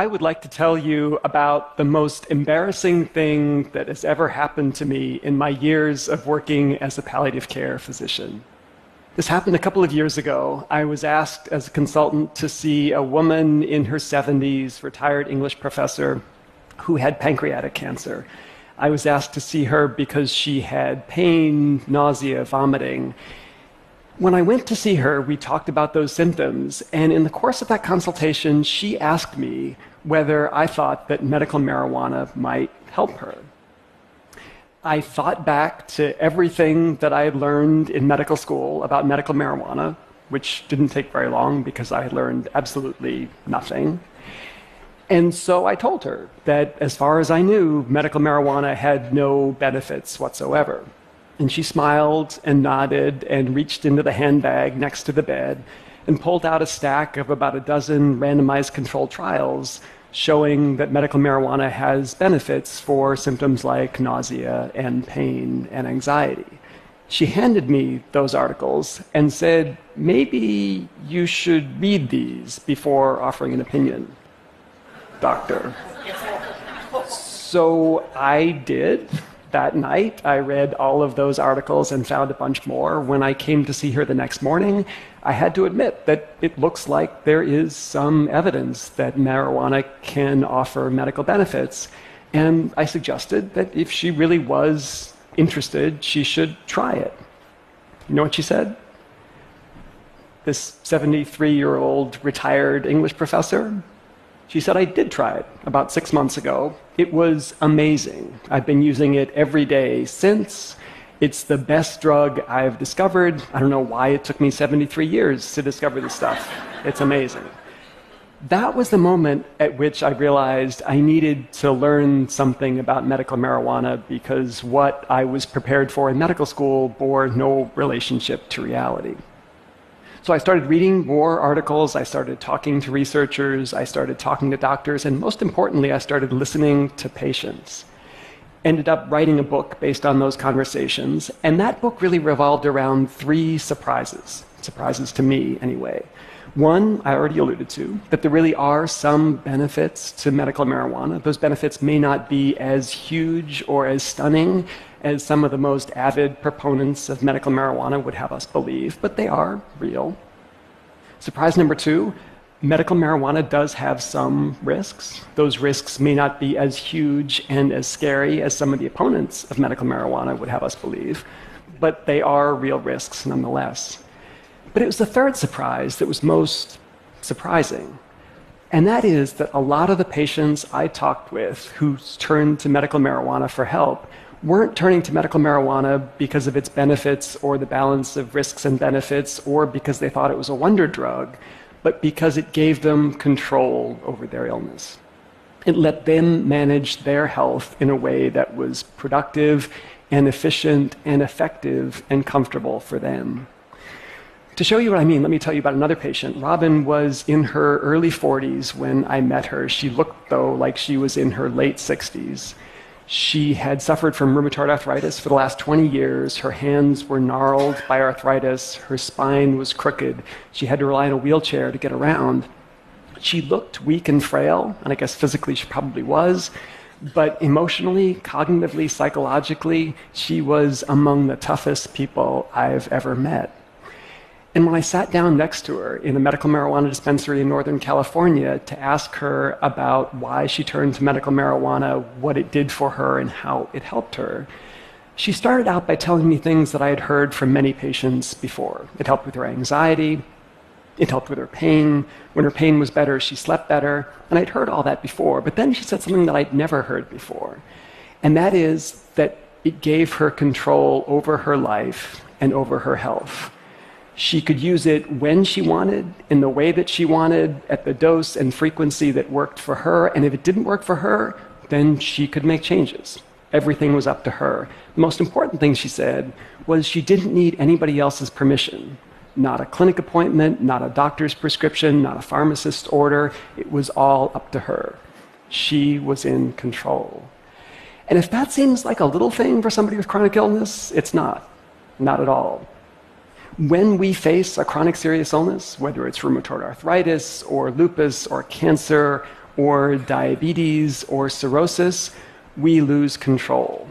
I would like to tell you about the most embarrassing thing that has ever happened to me in my years of working as a palliative care physician. This happened a couple of years ago. I was asked as a consultant to see a woman in her 70s, retired English professor, who had pancreatic cancer. I was asked to see her because she had pain, nausea, vomiting. When I went to see her, we talked about those symptoms, and in the course of that consultation, she asked me whether I thought that medical marijuana might help her. I thought back to everything that I had learned in medical school about medical marijuana, which didn't take very long because I had learned absolutely nothing. And so I told her that, as far as I knew, medical marijuana had no benefits whatsoever. And she smiled and nodded and reached into the handbag next to the bed and pulled out a stack of about a dozen randomized controlled trials showing that medical marijuana has benefits for symptoms like nausea and pain and anxiety. She handed me those articles and said, maybe you should read these before offering an opinion, doctor. So I did that night, I read all of those articles and found a bunch more. When I came to see her the next morning, I had to admit that it looks like there is some evidence that marijuana can offer medical benefits. And I suggested that if she really was interested, she should try it. You know what she said? This 73 year old retired English professor she said, I did try it about six months ago. It was amazing. I've been using it every day since. It's the best drug I've discovered. I don't know why it took me 73 years to discover this stuff. It's amazing. That was the moment at which I realized I needed to learn something about medical marijuana because what I was prepared for in medical school bore no relationship to reality. So I started reading more articles, I started talking to researchers, I started talking to doctors, and most importantly, I started listening to patients. Ended up writing a book based on those conversations, and that book really revolved around three surprises. Surprises to me, anyway. One, I already alluded to, that there really are some benefits to medical marijuana. Those benefits may not be as huge or as stunning as some of the most avid proponents of medical marijuana would have us believe, but they are real. Surprise number two medical marijuana does have some risks. Those risks may not be as huge and as scary as some of the opponents of medical marijuana would have us believe, but they are real risks nonetheless. But it was the third surprise that was most surprising. And that is that a lot of the patients I talked with who turned to medical marijuana for help weren't turning to medical marijuana because of its benefits or the balance of risks and benefits or because they thought it was a wonder drug, but because it gave them control over their illness. It let them manage their health in a way that was productive and efficient and effective and comfortable for them. To show you what I mean, let me tell you about another patient. Robin was in her early 40s when I met her. She looked, though, like she was in her late 60s. She had suffered from rheumatoid arthritis for the last 20 years. Her hands were gnarled by arthritis. Her spine was crooked. She had to rely on a wheelchair to get around. She looked weak and frail, and I guess physically she probably was. But emotionally, cognitively, psychologically, she was among the toughest people I've ever met. And when I sat down next to her in a medical marijuana dispensary in Northern California to ask her about why she turned to medical marijuana, what it did for her, and how it helped her, she started out by telling me things that I had heard from many patients before. It helped with her anxiety, it helped with her pain. When her pain was better, she slept better. And I'd heard all that before. But then she said something that I'd never heard before. And that is that it gave her control over her life and over her health. She could use it when she wanted, in the way that she wanted, at the dose and frequency that worked for her. And if it didn't work for her, then she could make changes. Everything was up to her. The most important thing she said was she didn't need anybody else's permission. Not a clinic appointment, not a doctor's prescription, not a pharmacist's order. It was all up to her. She was in control. And if that seems like a little thing for somebody with chronic illness, it's not. Not at all when we face a chronic serious illness, whether it's rheumatoid arthritis or lupus or cancer or diabetes or cirrhosis, we lose control.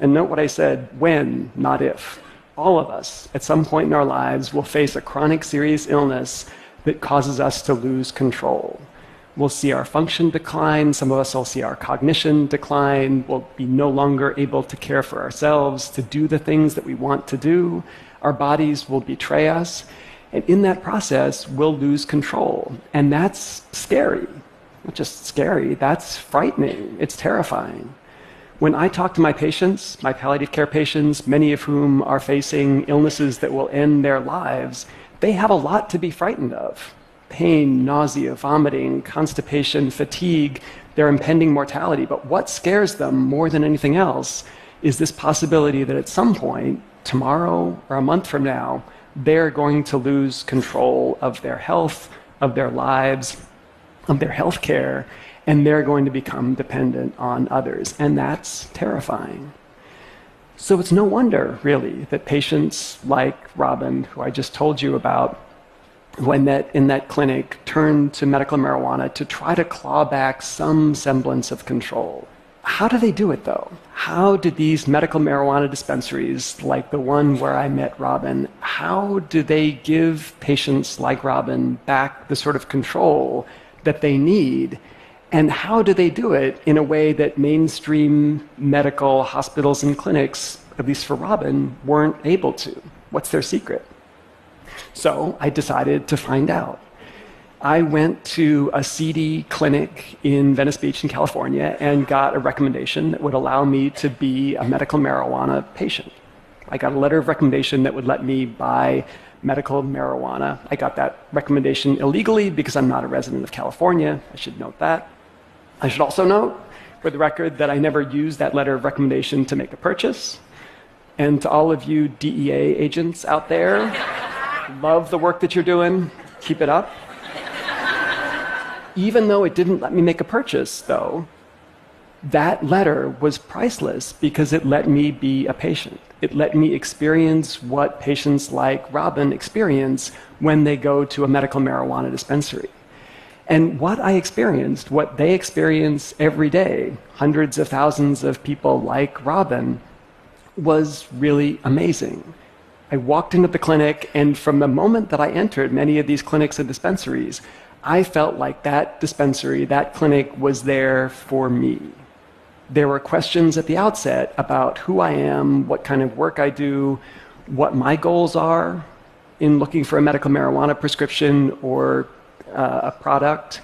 And note what I said when, not if. All of us, at some point in our lives, will face a chronic serious illness that causes us to lose control. We'll see our function decline. Some of us will see our cognition decline. We'll be no longer able to care for ourselves, to do the things that we want to do. Our bodies will betray us. And in that process, we'll lose control. And that's scary. Not just scary, that's frightening. It's terrifying. When I talk to my patients, my palliative care patients, many of whom are facing illnesses that will end their lives, they have a lot to be frightened of pain, nausea, vomiting, constipation, fatigue, their impending mortality. But what scares them more than anything else is this possibility that at some point, tomorrow or a month from now, they're going to lose control of their health, of their lives, of their health care, and they're going to become dependent on others. And that's terrifying. So it's no wonder, really, that patients like Robin, who I just told you about, who I met in that clinic, turned to medical marijuana to try to claw back some semblance of control. How do they do it, though? How do these medical marijuana dispensaries, like the one where I met Robin, how do they give patients like Robin back the sort of control that they need? And how do they do it in a way that mainstream medical hospitals and clinics, at least for Robin, weren't able to? What's their secret? So I decided to find out. I went to a seedy clinic in Venice Beach in California and got a recommendation that would allow me to be a medical marijuana patient. I got a letter of recommendation that would let me buy medical marijuana. I got that recommendation illegally because I'm not a resident of California. I should note that. I should also note, for the record, that I never used that letter of recommendation to make a purchase. And to all of you DEA agents out there, love the work that you're doing. Keep it up. Even though it didn't let me make a purchase, though, that letter was priceless because it let me be a patient. It let me experience what patients like Robin experience when they go to a medical marijuana dispensary. And what I experienced, what they experience every day, hundreds of thousands of people like Robin, was really amazing. I walked into the clinic, and from the moment that I entered many of these clinics and dispensaries, I felt like that dispensary, that clinic was there for me. There were questions at the outset about who I am, what kind of work I do, what my goals are in looking for a medical marijuana prescription or uh, a product,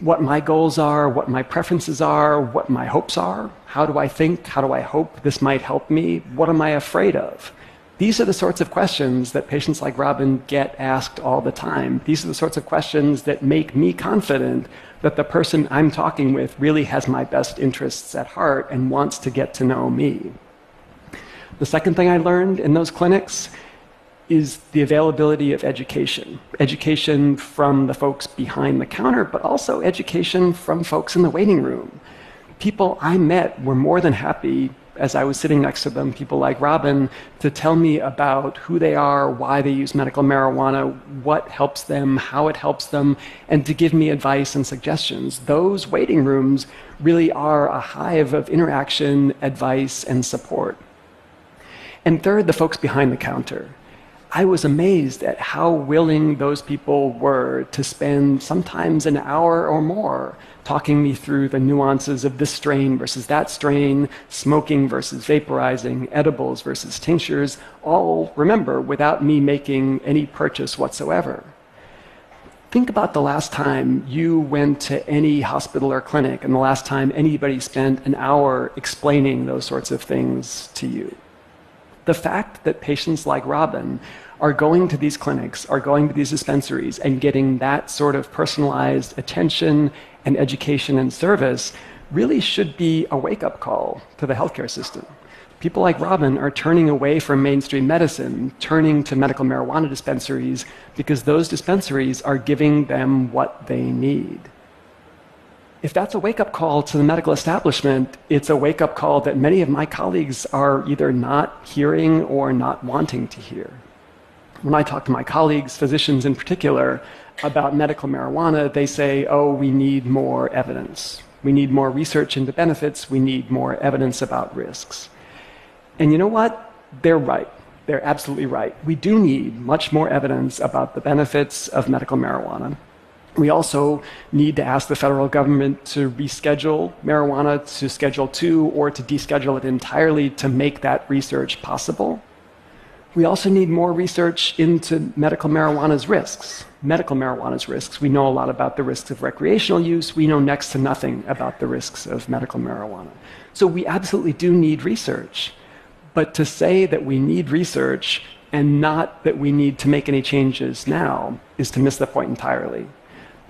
what my goals are, what my preferences are, what my hopes are. How do I think? How do I hope this might help me? What am I afraid of? These are the sorts of questions that patients like Robin get asked all the time. These are the sorts of questions that make me confident that the person I'm talking with really has my best interests at heart and wants to get to know me. The second thing I learned in those clinics is the availability of education. Education from the folks behind the counter, but also education from folks in the waiting room. People I met were more than happy as I was sitting next to them, people like Robin, to tell me about who they are, why they use medical marijuana, what helps them, how it helps them, and to give me advice and suggestions. Those waiting rooms really are a hive of interaction, advice, and support. And third, the folks behind the counter. I was amazed at how willing those people were to spend sometimes an hour or more talking me through the nuances of this strain versus that strain, smoking versus vaporizing, edibles versus tinctures, all, remember, without me making any purchase whatsoever. Think about the last time you went to any hospital or clinic and the last time anybody spent an hour explaining those sorts of things to you. The fact that patients like Robin are going to these clinics, are going to these dispensaries, and getting that sort of personalized attention and education and service really should be a wake up call to the healthcare system. People like Robin are turning away from mainstream medicine, turning to medical marijuana dispensaries because those dispensaries are giving them what they need. If that's a wake up call to the medical establishment, it's a wake up call that many of my colleagues are either not hearing or not wanting to hear. When I talk to my colleagues, physicians in particular, about medical marijuana, they say, oh, we need more evidence. We need more research into benefits. We need more evidence about risks. And you know what? They're right. They're absolutely right. We do need much more evidence about the benefits of medical marijuana. We also need to ask the federal government to reschedule marijuana to Schedule 2 or to deschedule it entirely to make that research possible. We also need more research into medical marijuana's risks. Medical marijuana's risks. We know a lot about the risks of recreational use. We know next to nothing about the risks of medical marijuana. So we absolutely do need research. But to say that we need research and not that we need to make any changes now is to miss the point entirely.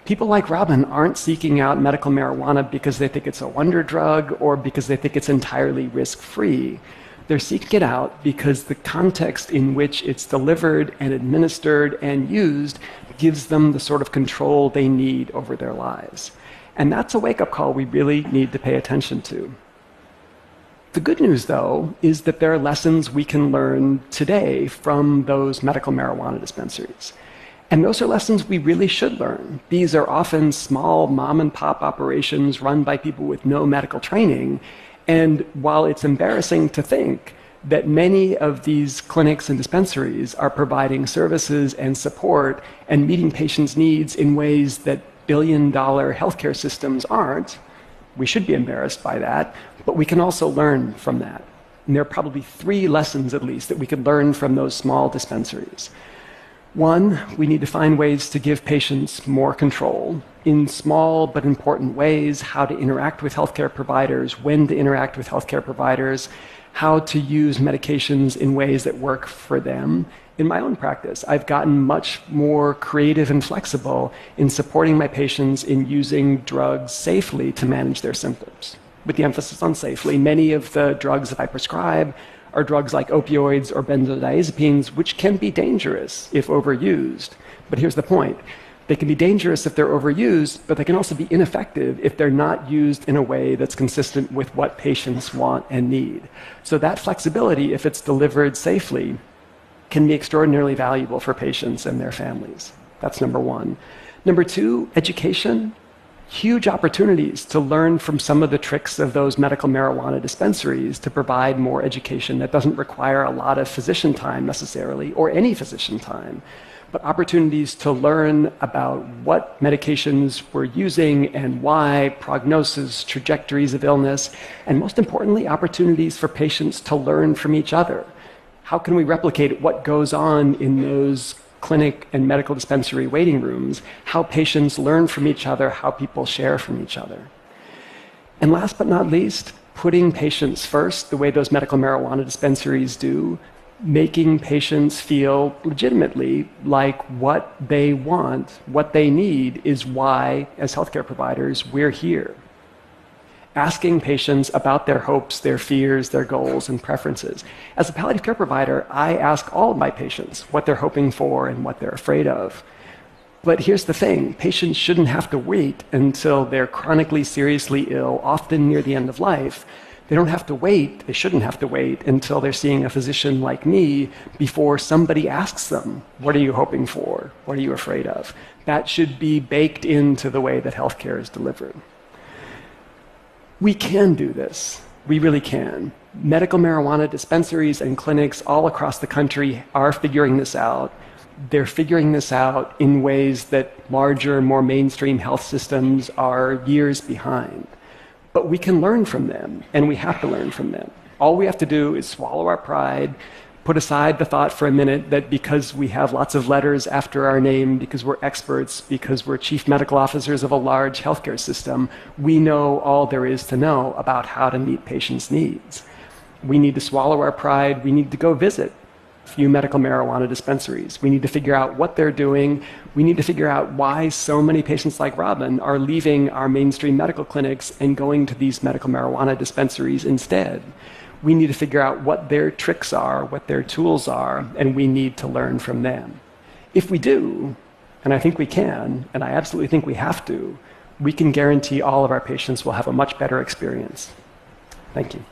People like Robin aren't seeking out medical marijuana because they think it's a wonder drug or because they think it's entirely risk free. They're seeking it out because the context in which it's delivered and administered and used gives them the sort of control they need over their lives. And that's a wake up call we really need to pay attention to. The good news, though, is that there are lessons we can learn today from those medical marijuana dispensaries. And those are lessons we really should learn. These are often small mom and pop operations run by people with no medical training. And while it's embarrassing to think that many of these clinics and dispensaries are providing services and support and meeting patients' needs in ways that billion dollar healthcare systems aren't, we should be embarrassed by that, but we can also learn from that. And there are probably three lessons, at least, that we could learn from those small dispensaries. One, we need to find ways to give patients more control in small but important ways how to interact with healthcare providers, when to interact with healthcare providers, how to use medications in ways that work for them. In my own practice, I've gotten much more creative and flexible in supporting my patients in using drugs safely to manage their symptoms. With the emphasis on safely, many of the drugs that I prescribe are drugs like opioids or benzodiazepines, which can be dangerous if overused. But here's the point they can be dangerous if they're overused, but they can also be ineffective if they're not used in a way that's consistent with what patients want and need. So, that flexibility, if it's delivered safely, can be extraordinarily valuable for patients and their families. That's number one. Number two, education huge opportunities to learn from some of the tricks of those medical marijuana dispensaries to provide more education that doesn't require a lot of physician time necessarily, or any physician time, but opportunities to learn about what medications we're using and why, prognosis, trajectories of illness, and most importantly, opportunities for patients to learn from each other. How can we replicate what goes on in those clinic and medical dispensary waiting rooms, how patients learn from each other, how people share from each other. And last but not least, putting patients first, the way those medical marijuana dispensaries do, making patients feel legitimately like what they want, what they need, is why, as healthcare providers, we're here asking patients about their hopes, their fears, their goals, and preferences. As a palliative care provider, I ask all of my patients what they're hoping for and what they're afraid of. But here's the thing patients shouldn't have to wait until they're chronically, seriously ill, often near the end of life. They don't have to wait, they shouldn't have to wait until they're seeing a physician like me before somebody asks them, What are you hoping for? What are you afraid of? That should be baked into the way that healthcare is delivered. We can do this. We really can. Medical marijuana dispensaries and clinics all across the country are figuring this out. They're figuring this out in ways that larger, more mainstream health systems are years behind. But we can learn from them, and we have to learn from them. All we have to do is swallow our pride, put aside the thought for a minute that because we have lots of letters after our name, because we're experts, because we're chief medical officers of a large healthcare system, we know all there is to know about how to meet patients' needs. We need to swallow our pride. We need to go visit a few medical marijuana dispensaries. We need to figure out what they're doing. We need to figure out why so many patients like Robin are leaving our mainstream medical clinics and going to these medical marijuana dispensaries instead we need to figure out what their tricks are, what their tools are, and we need to learn from them. If we do, and I think we can, and I absolutely think we have to, we can guarantee all of our patients will have a much better experience. Thank you.